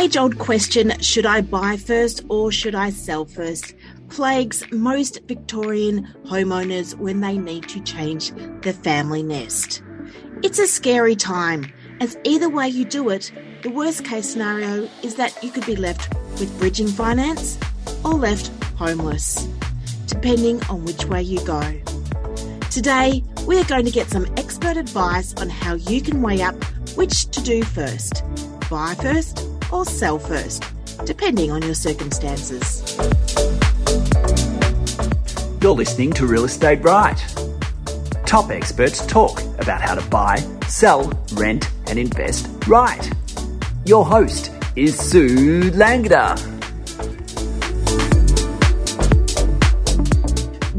age old question should I buy first or should I sell first? plagues most Victorian homeowners when they need to change their family nest. It's a scary time, as either way you do it, the worst case scenario is that you could be left with bridging finance or left homeless, depending on which way you go. Today, we are going to get some expert advice on how you can weigh up which to do first buy first or sell first, depending on your circumstances. You're listening to Real Estate Right. Top experts talk about how to buy, sell, rent, and invest right. Your host is Sue Langford.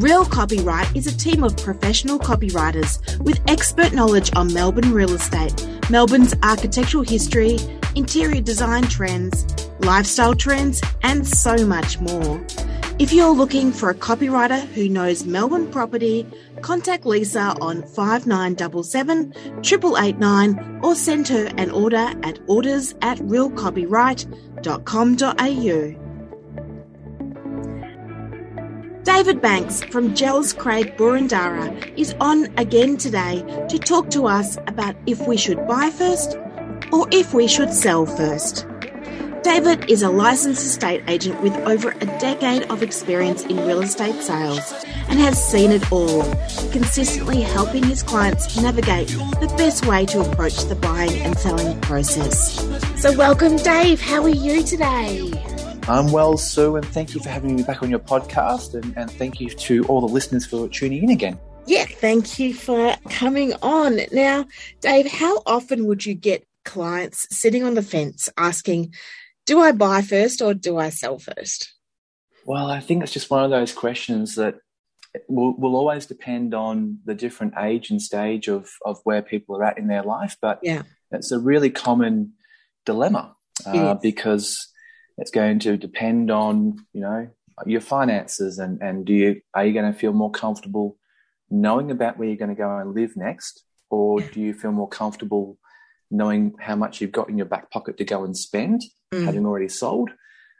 Real Copyright is a team of professional copywriters with expert knowledge on Melbourne real estate, Melbourne's architectural history, interior design trends, lifestyle trends, and so much more. If you're looking for a copywriter who knows Melbourne property, contact Lisa on 5977 8889 or send her an order at orders at realcopyright.com.au. David Banks from Jellis Craig Boroondara is on again today to talk to us about if we should buy first or if we should sell first. David is a licensed estate agent with over a decade of experience in real estate sales and has seen it all, consistently helping his clients navigate the best way to approach the buying and selling process. So, welcome, Dave. How are you today? I'm well, Sue, and thank you for having me back on your podcast. And, and thank you to all the listeners for tuning in again. Yeah, thank you for coming on. Now, Dave, how often would you get clients sitting on the fence asking, do I buy first or do I sell first? Well, I think it's just one of those questions that will, will always depend on the different age and stage of, of where people are at in their life. But yeah. it's a really common dilemma uh, because it's going to depend on, you know, your finances and, and do you are you going to feel more comfortable knowing about where you're going to go and live next or do you feel more comfortable knowing how much you've got in your back pocket to go and spend mm. having already sold?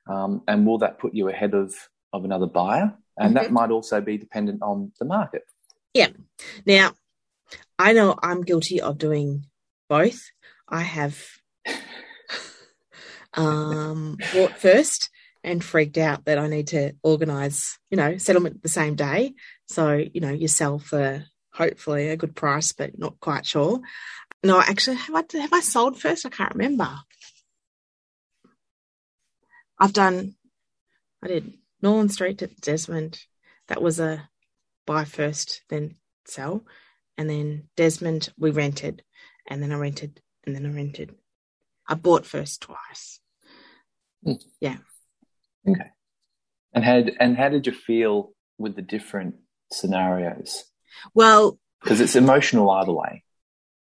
Um, and will that put you ahead of, of another buyer? And mm-hmm. that might also be dependent on the market. Yeah. Now, I know I'm guilty of doing both. I have um, bought first and freaked out that I need to organise, you know, settlement the same day. So, you know, you sell for hopefully a good price, but not quite sure. No, actually, have I, have I sold first? I can't remember. I've done, I did Norland Street to Desmond. That was a buy first, then sell. And then Desmond, we rented. And then I rented. And then I rented. I bought first twice. Mm. Yeah. Okay. And had and how did you feel with the different scenarios? Well, because it's emotional either way.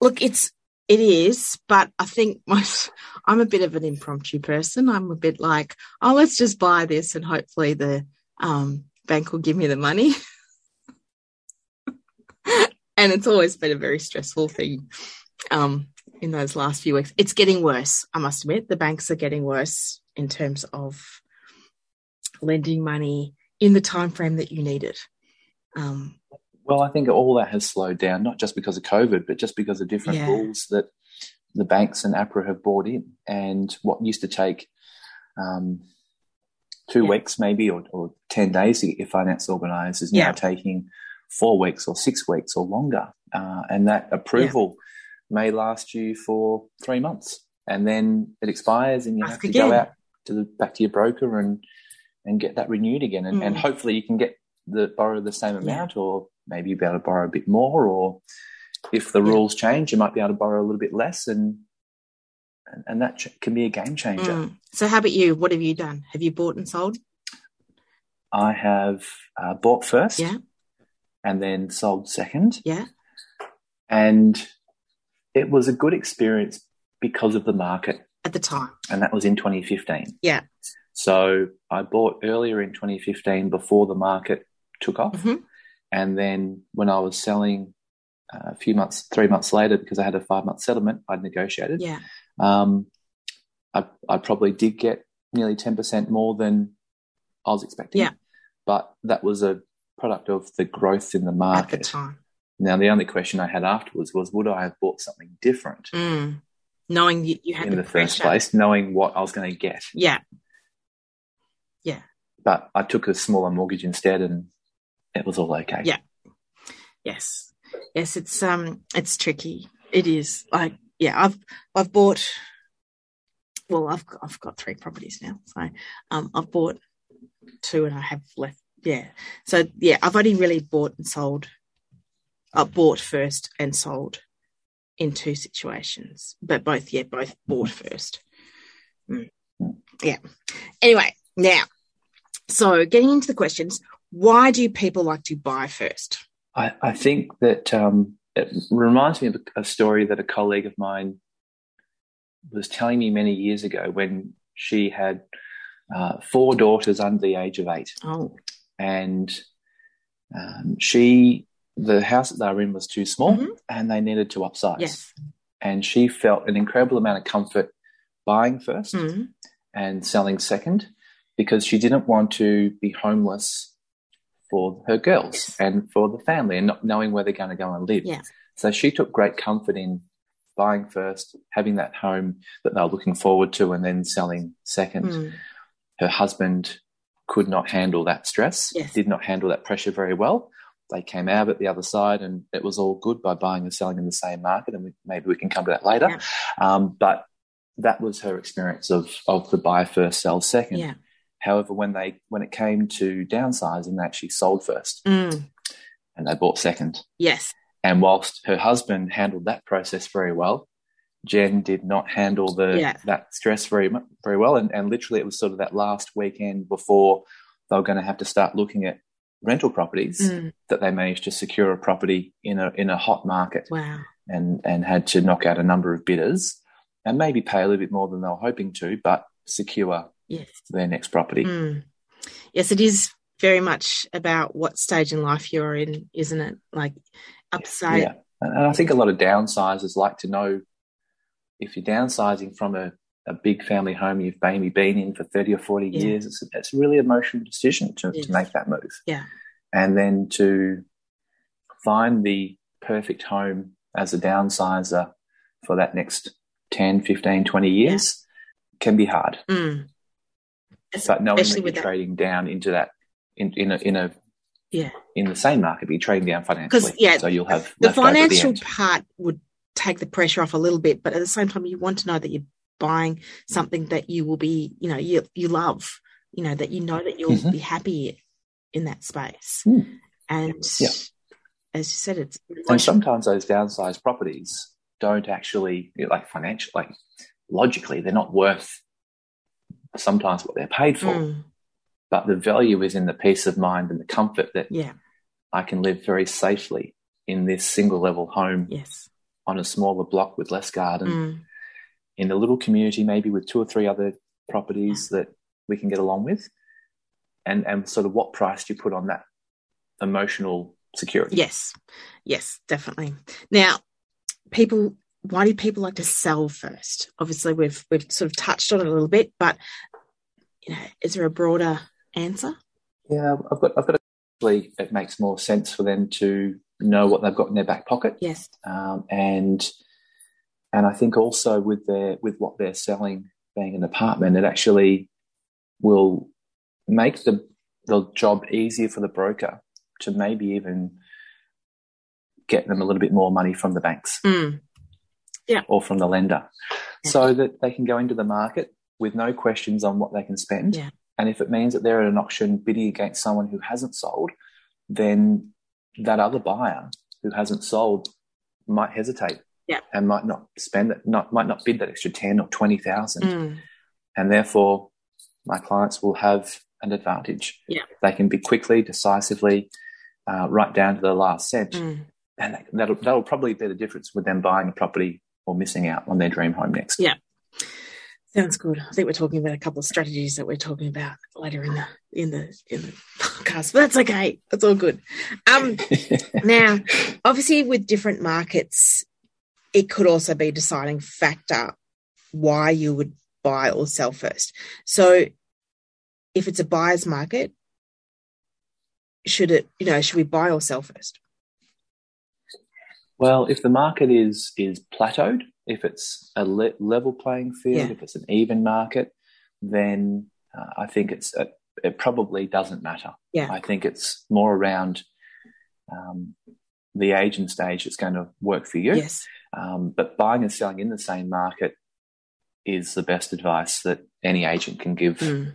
Look, it's it is, but I think most, I'm a bit of an impromptu person. I'm a bit like, oh, let's just buy this and hopefully the um, bank will give me the money. and it's always been a very stressful thing um, in those last few weeks. It's getting worse, I must admit. The banks are getting worse in terms of lending money in the time frame that you need it. Um, well, I think all that has slowed down, not just because of COVID, but just because of different yeah. rules that the banks and APRA have brought in. And what used to take um, two yeah. weeks, maybe, or, or, 10 days to get your finance organised is now yeah. taking four weeks or six weeks or longer. Uh, and that approval may last you for three months. And then it expires and you Ask have to again. go out to the, back to your broker and and get that renewed again. And, mm. and hopefully you can get the borrow the same amount or maybe you'll be able to borrow a bit more, or if the rules change, you might be able to borrow a little bit less, and and, and that ch- can be a game changer. Mm. So, how about you? What have you done? Have you bought and sold? I have uh, bought first, yeah, and then sold second, yeah, and it was a good experience because of the market at the time, and that was in 2015. Yeah. So I bought earlier in 2015 before the market took off. Mm-hmm. And then when I was selling uh, a few months, three months later, because I had a five month settlement, I'd negotiated. Yeah. Um, I, I probably did get nearly 10% more than I was expecting. Yeah. But that was a product of the growth in the market. At the time. Now, the only question I had afterwards was, would I have bought something different mm. knowing you, you had in the, the first place, knowing what I was going to get? Yeah. Yeah. But I took a smaller mortgage instead, and it was all okay. Yeah. Yes. Yes. It's um. It's tricky. It is. Like yeah. I've I've bought. Well, I've I've got three properties now, so um, I've bought two, and I have left. Yeah. So yeah, I've only really bought and sold uh, bought first and sold in two situations, but both, yeah, both bought first. Mm. Yeah. Anyway, now, so getting into the questions, why do people like to buy first? I, I think that um, it reminds me of a story that a colleague of mine was telling me many years ago when she had uh, four daughters under the age of eight. Oh. And um, she the house that they were in was too small mm-hmm. and they needed to upsize. Yes. And she felt an incredible amount of comfort buying 1st mm-hmm. and selling second because she didn't want to be homeless for her girls yes. and for the family and not knowing where they're going to go and live. Yes. So she took great comfort in buying first, having that home that they were looking forward to, and then selling second. Mm. Her husband could not handle that stress, yes. did not handle that pressure very well they came out at the other side and it was all good by buying and selling in the same market. And we, maybe we can come to that later. Yeah. Um, but that was her experience of, of the buy first, sell second. Yeah. However, when they when it came to downsizing, they actually sold first mm. and they bought second. Yes. And whilst her husband handled that process very well, Jen did not handle the yeah. that stress very very well. And, and literally, it was sort of that last weekend before they were going to have to start looking at rental properties mm. that they managed to secure a property in a in a hot market. Wow. And and had to knock out a number of bidders and maybe pay a little bit more than they were hoping to, but secure yes. their next property. Mm. Yes, it is very much about what stage in life you're in, isn't it? Like upside. Yeah. And I think a lot of downsizers like to know if you're downsizing from a, a big family home you've maybe been in for 30 or 40 Yeah. years, it's, it's a really emotional decision to, Yes. to make that move. Yeah. And then to find the perfect home as a downsizer for that next 10, 15, 20 years can be hard. Mm. But knowing that you're that. trading down into that, in, in, a, in, a, Yeah. in the same market, but you're trading down financially. yeah, so you'll have The left over at financial end. part would take the pressure off a little bit, but at the same time, you want to know that you're buying something that you will be, you know, you you love, you know, that you know that you'll Mhm. be happy in that space. Mm. And Yeah. as you said, it's And sometimes those downsized properties don't actually, like financial, like logically, they're not worth sometimes what they're paid for. Mm, But the value is in the peace of mind and the comfort that yeah, I can live very safely in this single level home yes, on a smaller block with less garden mm, in a little community, maybe with two or three other properties that we can get along with. And, and sort of what price do you put on that emotional security? yes, yes, definitely. Now, people, why do people like to sell first? Obviously, we've we've sort of touched on it a little bit, but you know, is there a broader answer? Yeah, I've got, I've got. Actually, it makes more sense for them to know what they've got in their back pocket, Yes, um, and and I think also with their with what they're selling, being an apartment, it actually will make the the job easier for the broker to maybe even get them a little bit more money from the banks mm, or from the lender, Yeah. so that they can go into the market with no questions on what they can spend. Yeah. And if it means that they're at an auction bidding against someone who hasn't sold, then that other buyer who hasn't sold might hesitate. Yeah. And might not spend it, not might not bid that extra ten or twenty thousand. mm, And therefore my clients will have an advantage. Yeah. They can be quickly, decisively, uh, right down to the last cent. mm. And that- that'll that'll probably be the difference with them buying a property or missing out on their dream home next. Yeah. Sounds good. I think we're talking about a couple of strategies that we're talking about later in the in the in the podcast. But that's okay. That's all good. Um now, obviously with different markets, it could also be deciding factor why you would buy or sell first. So if it's a buyer's market, should it, you know, should we buy or sell first? Well, if the market is is plateaued, if it's a le- level playing field, yeah. if it's an even market, then uh, I think it's a, it probably doesn't matter. Yeah. I think it's more around um, the age and stage that's going to work for you. Yes. Um, but buying and selling in the same market is the best advice that any agent can give mm.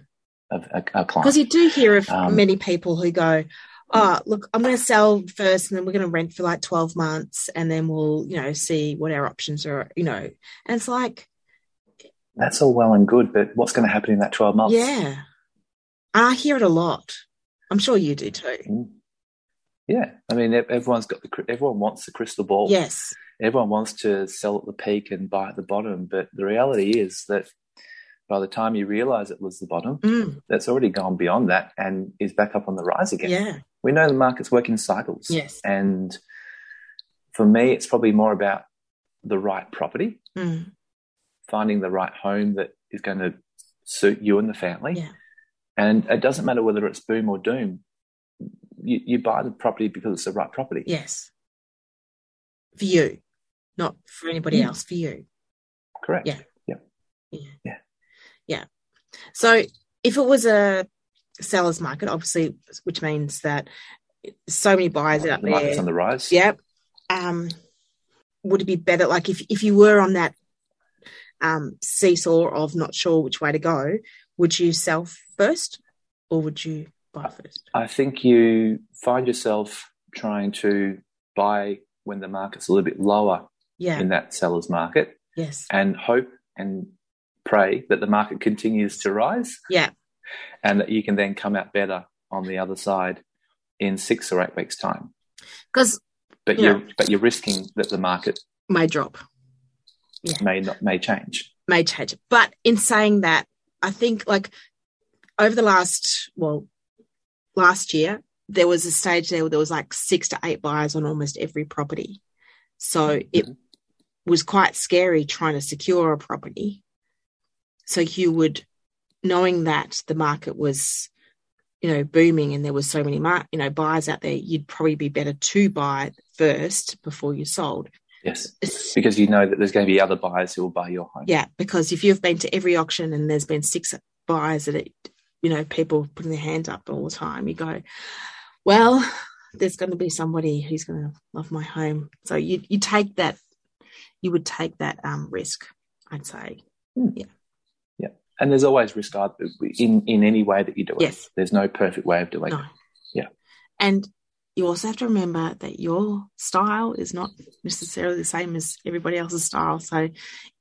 a, a, a, client. Because you do hear of um, many people who go, "Oh, look, I'm going to sell first, and then we're going to rent for like 12 months, and then we'll, you know, see what our options are." You know, and it's like that's all well and good, but what's going to happen in that 12 months? Yeah, I hear it a lot. I'm sure you do too. Mm. Yeah, I mean, everyone's got the everyone wants the crystal ball. Yes, everyone wants to sell at the peak and buy at the bottom, but the reality is that by the time you realize it was the bottom, mm. that's already gone beyond that and is back up on the rise again. Yeah, we know the markets work in cycles. Yes, and for me, it's probably more about the right property, mm. finding the right home that is going to suit you and the family. Yeah. And it doesn't matter whether it's boom or doom you, you buy the property because it's the right property. Yes. For you, not for anybody mm. else, for you. Correct. Yeah. Yeah. Yeah. Yeah. Yeah. So if it was a seller's market, obviously, which means that so many buyers out the there. Market's on the rise. Yep. Um, would it be better, like if, if you were on that um, seesaw of not sure which way to go, would you sell first or would you buy first? I think you find yourself trying to buy when the market's a little bit lower yeah. in that seller's market. Yes. And hope and pray that the market continues to rise. Yeah. And that you can then come out better on the other side in six or eight weeks' time. Because but you are but you're risking that the market may drop. Yeah. May not may change. May change. But in saying that, I think like over the last well, last year, there was a stage there where there was like six to eight buyers on almost every property. So mm-hmm. it was quite scary trying to secure a property. So you would, knowing that the market was, you know, booming and there was so many, mar- you know, buyers out there, you'd probably be better to buy first before you sold. Yes, because you know that there's going to be other buyers who will buy your home. Yeah, because if you've been to every auction and there's been six buyers that it you know, people putting their hand up all the time, you go, well, there's going to be somebody who's going to love my home. So you you take that, you would take that um, risk, I'd say. Hmm. Yeah. And there's always risk in, in any way that you do it. Yes. There's no perfect way of doing no. it. Yeah. And you also have to remember that your style is not necessarily the same as everybody else's style. So,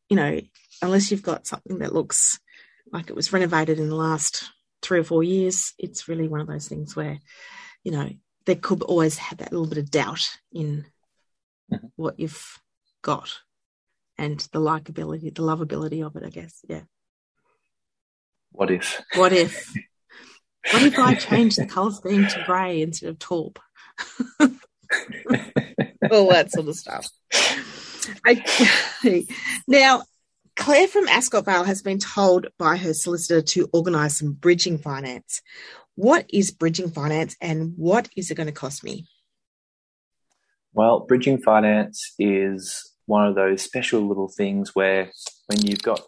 you know, unless you've got something that looks like it was renovated in the last three or four years, it's really one of those things where, you know, there could always have that little bit of doubt in mm-hmm. what you've got and the likability, the lovability of it, I guess. Yeah. What if? What if? what if I change the colour scheme to grey instead of taupe? All that sort of stuff. Okay. Now, Claire from Ascot Vale has been told by her solicitor to organise some bridging finance. What is bridging finance and what is it going to cost me? Well, bridging finance is one of those special little things where when you've got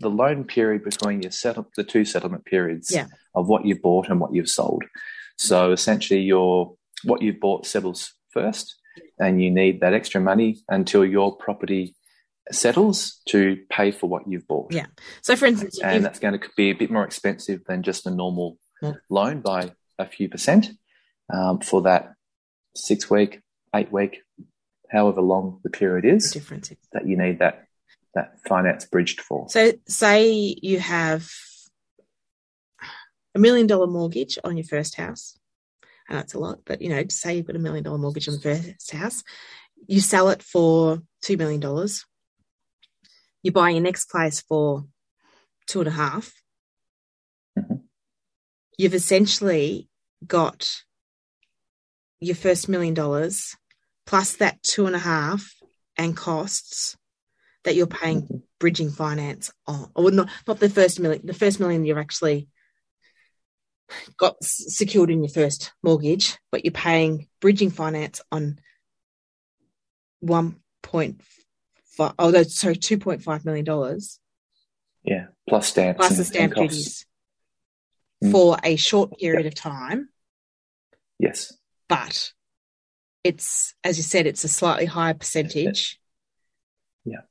the loan period between your settle the two settlement periods yeah. of what you've bought and what you've sold. So essentially your what you've bought settles first and you need that extra money until your property settles to pay for what you've bought. Yeah. So, for instance, and that's going to be a bit more expensive than just a normal yeah. loan by a few percent um, for that six week, eight week, however long the period is. The difference that you need that that finance bridged for. So, say you have a million dollar mortgage on your first house. And that's a lot, but you know, say you've got a million dollar mortgage on the first house, you sell it for two million dollars you buy your next place for two and a half, mm-hmm. you've essentially got your first million dollars plus that two and a half and costs. That you're paying mm-hmm. bridging finance on, or not not the first million. The first million you've actually got secured in your first mortgage, but you're paying bridging finance on one point five. Oh, sorry, two point five million dollars. Yeah, plus stamps plus the stamp duties mm. for a short period yep. of time. Yes, but it's as you said, it's a slightly higher percentage. Yeah,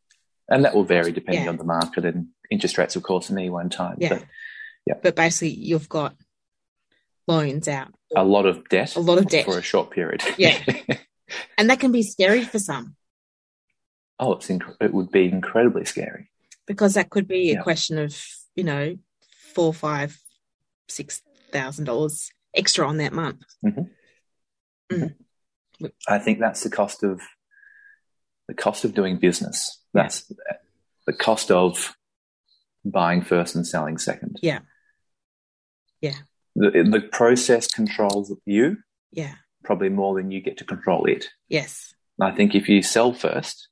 and that will vary depending yeah. on the market and interest rates, of course, in any one time. Yeah, but, yeah. But basically, you've got loans out. A lot of debt. A lot of debt for a short period. Yeah, and that can be scary for some. Oh, it's inc- it would be incredibly scary because that could be yeah. a question of you know four, five, six thousand dollars extra on that month. Mm-hmm. Mm. I think that's the cost of the cost of doing business. That's yeah. the cost of buying first and selling second. Yeah. Yeah. The, the process controls you. Yeah. Probably more than you get to control it. Yes. I think if you sell first,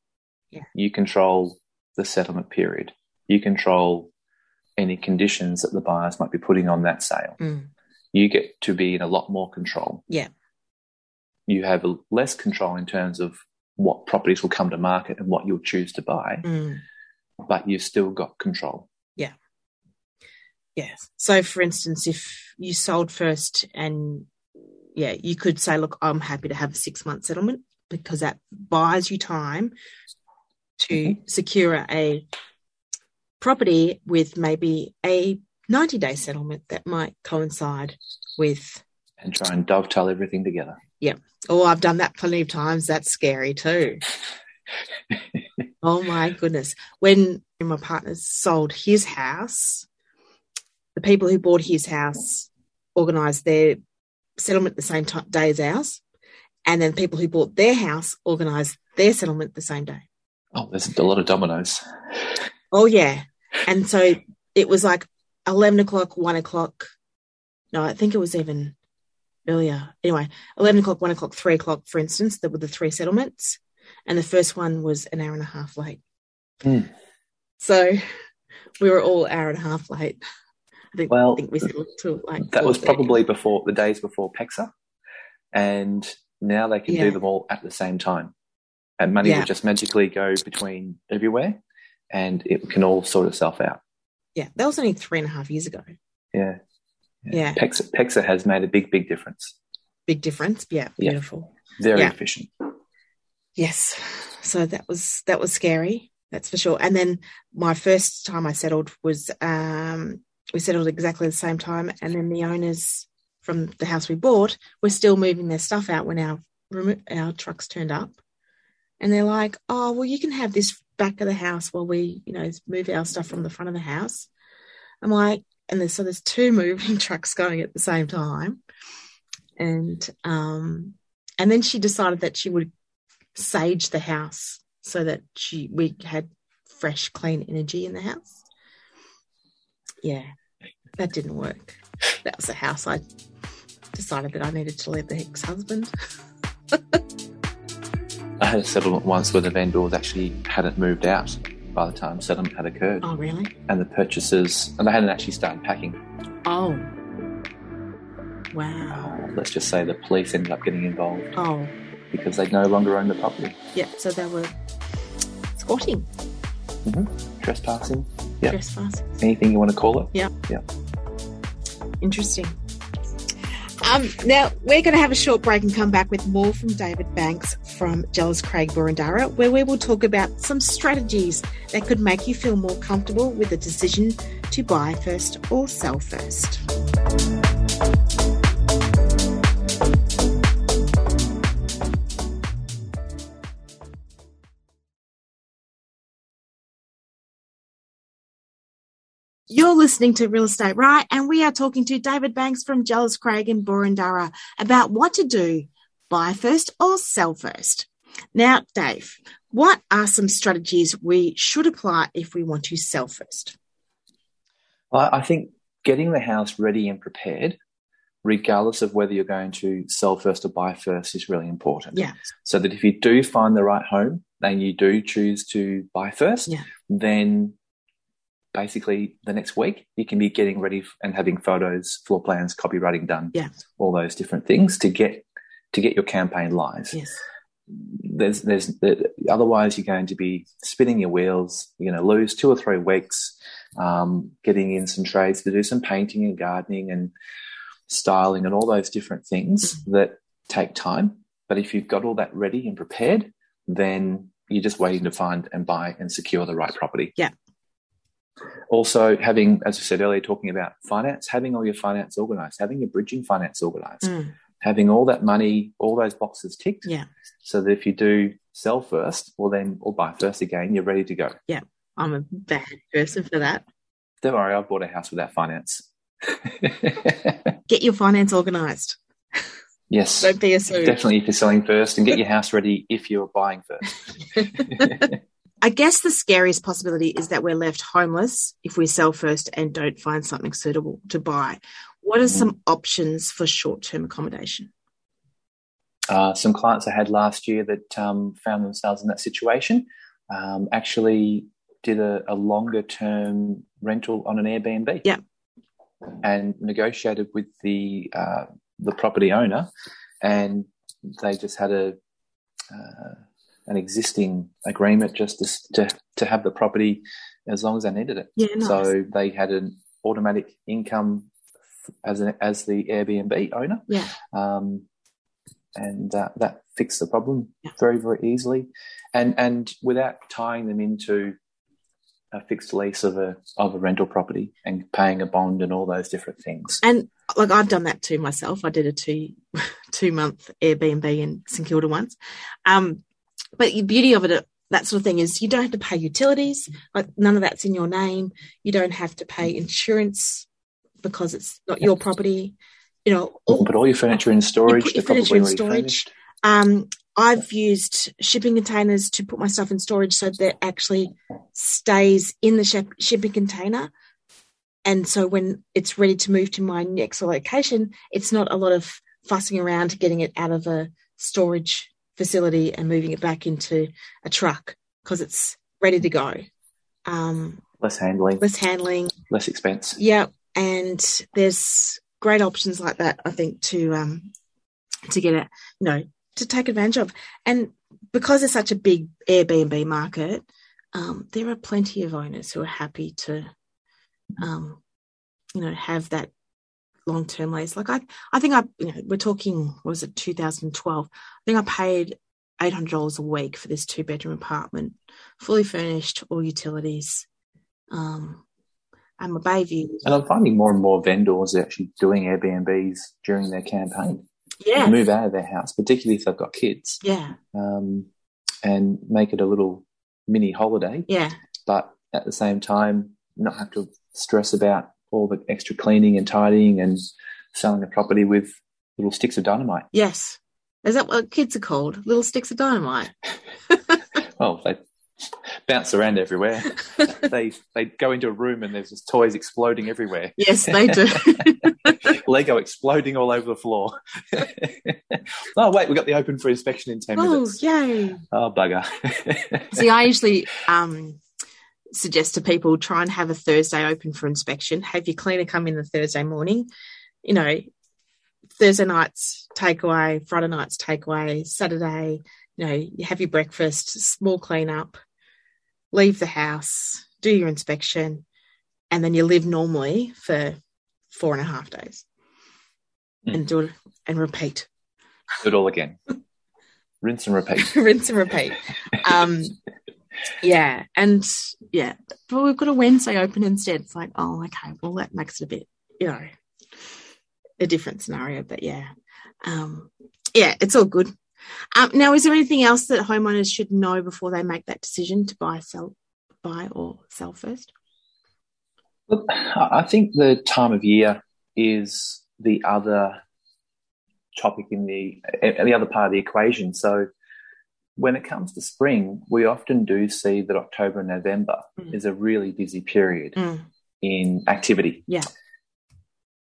yeah. you control the settlement period. You control any conditions that the buyers might be putting on that sale. Mm. You get to be in a lot more control. Yeah. You have less control in terms of what properties will come to market and what you'll choose to buy, mm. but you've still got control. Yeah. Yes. So, for instance, if you sold first and yeah, you could say, look, I'm happy to have a six month settlement because that buys you time to mm-hmm. secure a property with maybe a 90 day settlement that might coincide with. And try and dovetail everything together. Yep. Oh, I've done that plenty of times. That's scary too. oh my goodness. When my partner sold his house, the people who bought his house organised their settlement the same t- day as ours. And then people who bought their house organised their settlement the same day. Oh, there's a lot of dominoes. Oh, yeah. And so it was like 11 o'clock, 1 o'clock. No, I think it was even earlier. Anyway, 11 o'clock, 1 o'clock, 3 o'clock, for instance, there were the three settlements. And the first one was an hour and a half late. Mm. So we were all hour and a half late. I think, well, I think we to like that was probably before the days before PEXA. And now they can yeah. do them all at the same time. And money yeah. will just magically go between everywhere and it can all sort itself out. Yeah, that was only three and a half years ago. Yeah. Yeah. PEXA, PEXA has made a big, big difference. Big difference. Yeah. Beautiful. Yeah. Very yeah. efficient. Yes. So that was that was scary. That's for sure. And then my first time I settled was um, we settled exactly the same time, and then the owners from the house we bought were still moving their stuff out when our our trucks turned up, and they're like, "Oh, well, you can have this back of the house while we, you know, move our stuff from the front of the house." I'm like, and there's so there's two moving trucks going at the same time, and um, and then she decided that she would sage the house so that she we had fresh, clean energy in the house. Yeah, that didn't work. That was the house I decided that I needed to leave the ex husband. I had a settlement once where the vendors actually hadn't moved out by the time settlement had occurred. Oh, really? And the purchases, and they hadn't actually started packing. Oh. Wow. Uh, let's just say the police ended up getting involved. Oh. Because they no longer owned the property. Yeah, so they were squatting. Mm-hmm. Trespassing. Yeah. Trespassing. Anything you want to call it. Yeah. Yeah. Interesting. Um, now, we're going to have a short break and come back with more from David Banks from Jellis Craig Boroondara, where we will talk about some strategies that could make you feel more comfortable with the decision to buy first or sell first. You're listening to Real Estate Right, and we are talking to David Banks from Jellis Craig in Boroondara about what to do buy first or sell first. Now, Dave, what are some strategies we should apply if we want to sell first? I think getting the house ready and prepared, regardless of whether you're going to sell first or buy first, is really important. Yeah. So that if you do find the right home, and you do choose to buy first, Yeah. then basically the next week you can be getting ready and having photos, floor plans, copywriting done, Yeah. all those different things to get to get your campaign live. Yes. There's there's otherwise you're going to be spinning your wheels. You're going to lose two or three weeks um, getting in some trades to do some painting and gardening and styling and all those different things that take time. But if you've got all that ready and prepared, then you're just waiting to find and buy and secure the right property. Yeah. Also, having, as I said earlier, talking about finance, having all your finance organized, having your bridging finance organized, Mm. having all that money, all those boxes ticked, Yeah. so that if you do sell first, well, then, or buy first again, you're ready to go. Yeah. I'm a bad person for that. Don't worry, I've bought a house without finance. Get your finance organized. yes. Don't be a. Definitely if you're selling first and get your house ready if you're buying first. I guess the scariest possibility is that we're left homeless if we sell first and don't find something suitable to buy. What are some options for short term accommodation? Uh, some clients I had last year that um, found themselves in that situation um, actually did a, a longer term rental on an Airbnb. Yeah. And negotiated with the uh, the property owner, and they just had a uh, an existing agreement just to, to to have the property as long as they needed it. Yeah, nice. So they had an automatic income as an, as the Airbnb owner Yeah. um, and uh, that fixed the problem Yeah. very very easily, and and without tying them into a fixed lease of a of a rental property and paying a bond and all those different things. And like I've done that too myself. I did a two two month Airbnb in St Kilda once. Um, but the beauty of it, that sort of thing, is you don't have to pay utilities. Like none of that's in your name. You don't have to pay insurance because it's not your property. You know, all, all your furniture in storage. put your furniture in storage. Um, I've used shipping containers to put my stuff in storage so that it actually stays in the ship, shipping container. And so when it's ready to move to my next location, it's not a lot of fussing around getting it out of a storage facility and moving it back into a truck because it's ready to go. Um, Less handling, less handling, less expense. yeah, and there's great options like that. I think to um to get it, you know, to take advantage of, and because it's such a big Airbnb market, um, there are plenty of owners who are happy to, um, you know, have that long term lease. Like I, I think I, you know, we're talking, what was it, 2012? I think I paid eight hundred dollars a week for this two bedroom apartment, fully furnished, all utilities. Um, and my Bayview. And I'm finding more and more vendors are actually doing Airbnbs during their campaign. Yeah. Move out of their house, particularly if they've got kids, Yeah. um, and make it a little mini holiday. Yeah. but at the same time, not have to stress about all the extra cleaning and tidying and selling a property with little sticks of dynamite. Yes. Is that what kids are called? Little sticks of dynamite. Oh, they bounce around everywhere. they they go into a room and there's just toys exploding everywhere. Yes, they do. Lego exploding all over the floor. oh wait, we got the open for inspection in ten oh, minutes. yay. Oh bugger. See, I usually um, suggest to people try and have a Thursday open for inspection. Have your cleaner come in the Thursday morning. You know, Thursday nights takeaway, Friday nights takeaway, Saturday, you know, you have your breakfast, small clean up, leave the house, do your inspection, and then you live normally for four and a half days and do it and repeat. Do it all again. Rinse and repeat. rinse and repeat. Um, yeah, and yeah, but we've got a Wednesday open instead. It's like, oh, okay, well that makes it a bit, you know, a different scenario. But yeah, um, yeah, it's all good. Um, now, is there anything else that homeowners should know before they make that decision to buy, sell, buy or sell first? Look, I think the time of year is the other topic in the the other part of the equation. So when it comes to spring, we often do see that October and November Mm. is a really busy period Mm, in activity. Yeah.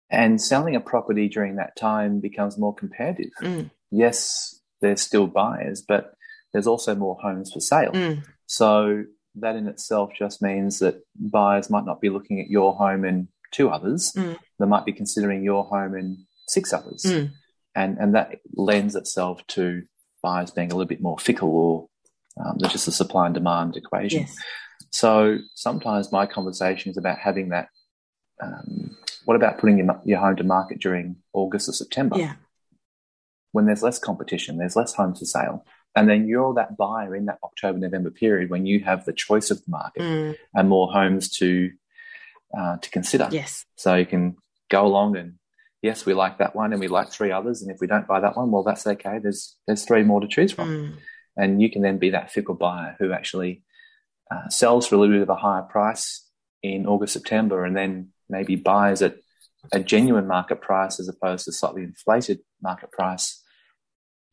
And selling a property during that time becomes more competitive. mm, Yes, there's still buyers, but there's also more homes for sale. Mm. So that in itself just means that buyers might not be looking at your home and two others. Mm. They might be considering your home and six others. Mm. And, and that lends itself to buyers being a little bit more fickle or um, there's just a supply and demand equation. Yes. So sometimes my conversation is about having that. Um, what about putting your, your home to market during August or September? Yeah. When there's less competition, there's less homes for sale. And then you're that buyer in that October, November period when you have the choice of the market Mm. and more homes to uh, to consider. Yes. So you can go along and yes, we like that one and we like three others. And if we don't buy that one, well, that's okay. There's there's three more to choose from, Mm. and you can then be that fickle buyer who actually uh, sells for a little bit of a higher price in August, September, and then maybe buys at a genuine market price as opposed to slightly inflated market price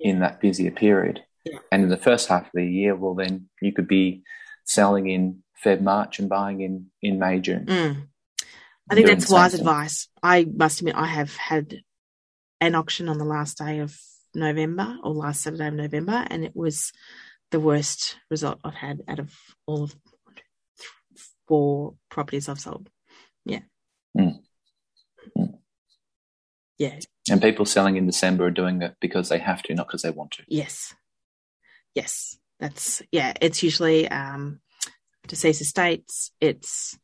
in that busier period. Yeah. And in the first half of the year, well, then you could be selling in Feb, March and buying in, in May, June. Mm. I think that's wise advice. I must admit, I have had an auction on the last day of November or last Saturday of November, and it was the worst result I've had out of all of four properties I've sold. Yeah. Mm. Mm. Yeah. And people selling in December are doing that because they have to, not because they want to. Yes. Yes. That's, yeah, it's usually um, deceased estates, it's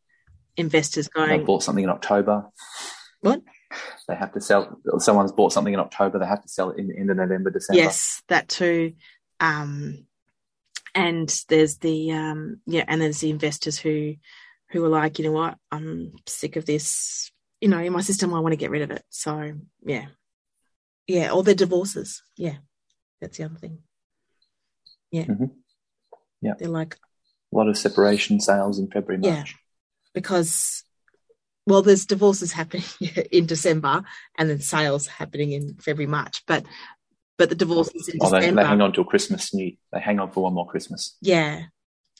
investors going. They bought something in October. What? They have to sell. Someone's bought something in October. They have to sell it in the end of November, December. Yes, that too. Um, and there's the um, yeah, and there's the investors who who are like, you know what, I'm sick of this. You know, in my system, I want to get rid of it. So yeah, yeah, or the divorces. Yeah, that's the other thing. Yeah, Mhm. Yeah. they're like A lot of separation sales in February, Yeah. Because well, there's divorces happening in December and then sales happening in February, March, but but the divorces in Oh, they, December. they hang on till Christmas. You, they hang on for one more Christmas. Yeah.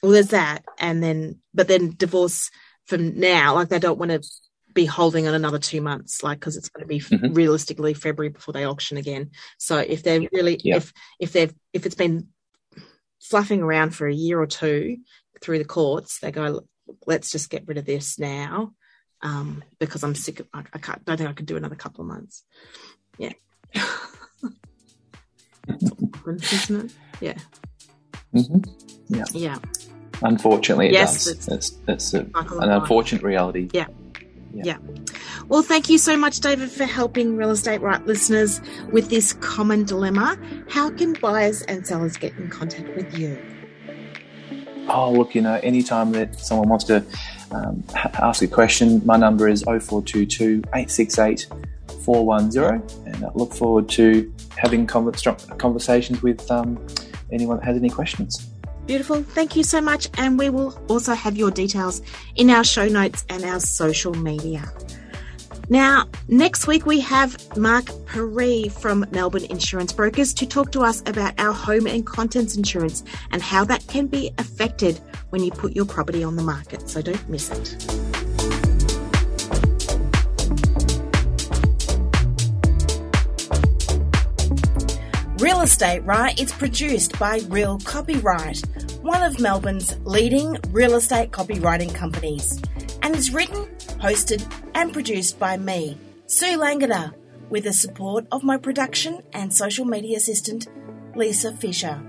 Well, there's that. And then, but then divorce from now, like they don't want to be holding on another two months, like, because it's going to be Mhm. realistically February before they auction again. So if they're really, Yeah. if, if they've, if it's been fluffing around for a year or two through the courts, they go, let's just get rid of this now. Um, because I'm sick of, I, I can't, don't think I could do another couple of months. Yeah. Isn't it? Yeah. hmm Yeah. Unfortunately, it Yes, does. It's, it's a, Cycle of an unfortunate reality. Yeah. Yeah. Well, thank you so much, David, for helping real estate right listeners with this common dilemma. How can buyers and sellers get in contact with you? Oh, look, you know, anytime that someone wants to um, ask a question, my number is 0422 868 410. And I look forward to having con- conversations with um, anyone that has any questions. Beautiful. Thank you so much. And we will also have your details in our show notes and our social media. Now, next week we have Mark Perry from Melbourne Insurance Brokers to talk to us about our home and contents insurance and how that can be affected when you put your property on the market. So don't miss it. Real Estate Right is produced by Real Copyright, one of Melbourne's leading real estate copywriting companies, and is written, hosted, and produced by me, Sue Langford, with the support of my production and social media assistant, Lisa Fisher.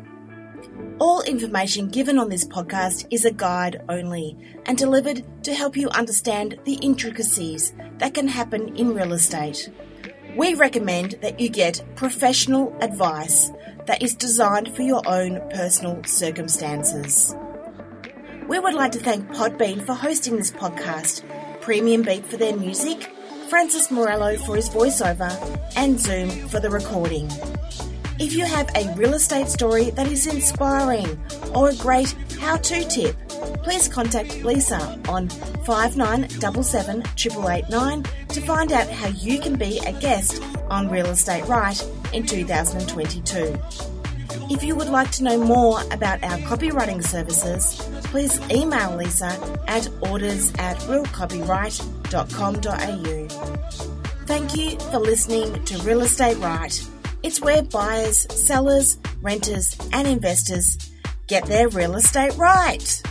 All information given on this podcast is a guide only and delivered to help you understand the intricacies that can happen in real estate. We recommend that you get professional advice that is designed for your own personal circumstances. We would like to thank Podbean for hosting this podcast, Premium Beat for their music, Francis Morello for his voiceover, and Zoom for the recording. If you have a real estate story that is inspiring or a great how to tip, please contact Lisa on 5977 889 to find out how you can be a guest on Real Estate Right in 2022. If you would like to know more about our copywriting services, please email Lisa at orders at realcopyright.com.au. Thank you for listening to Real Estate Right. It's where buyers, sellers, renters, and investors get their real estate right.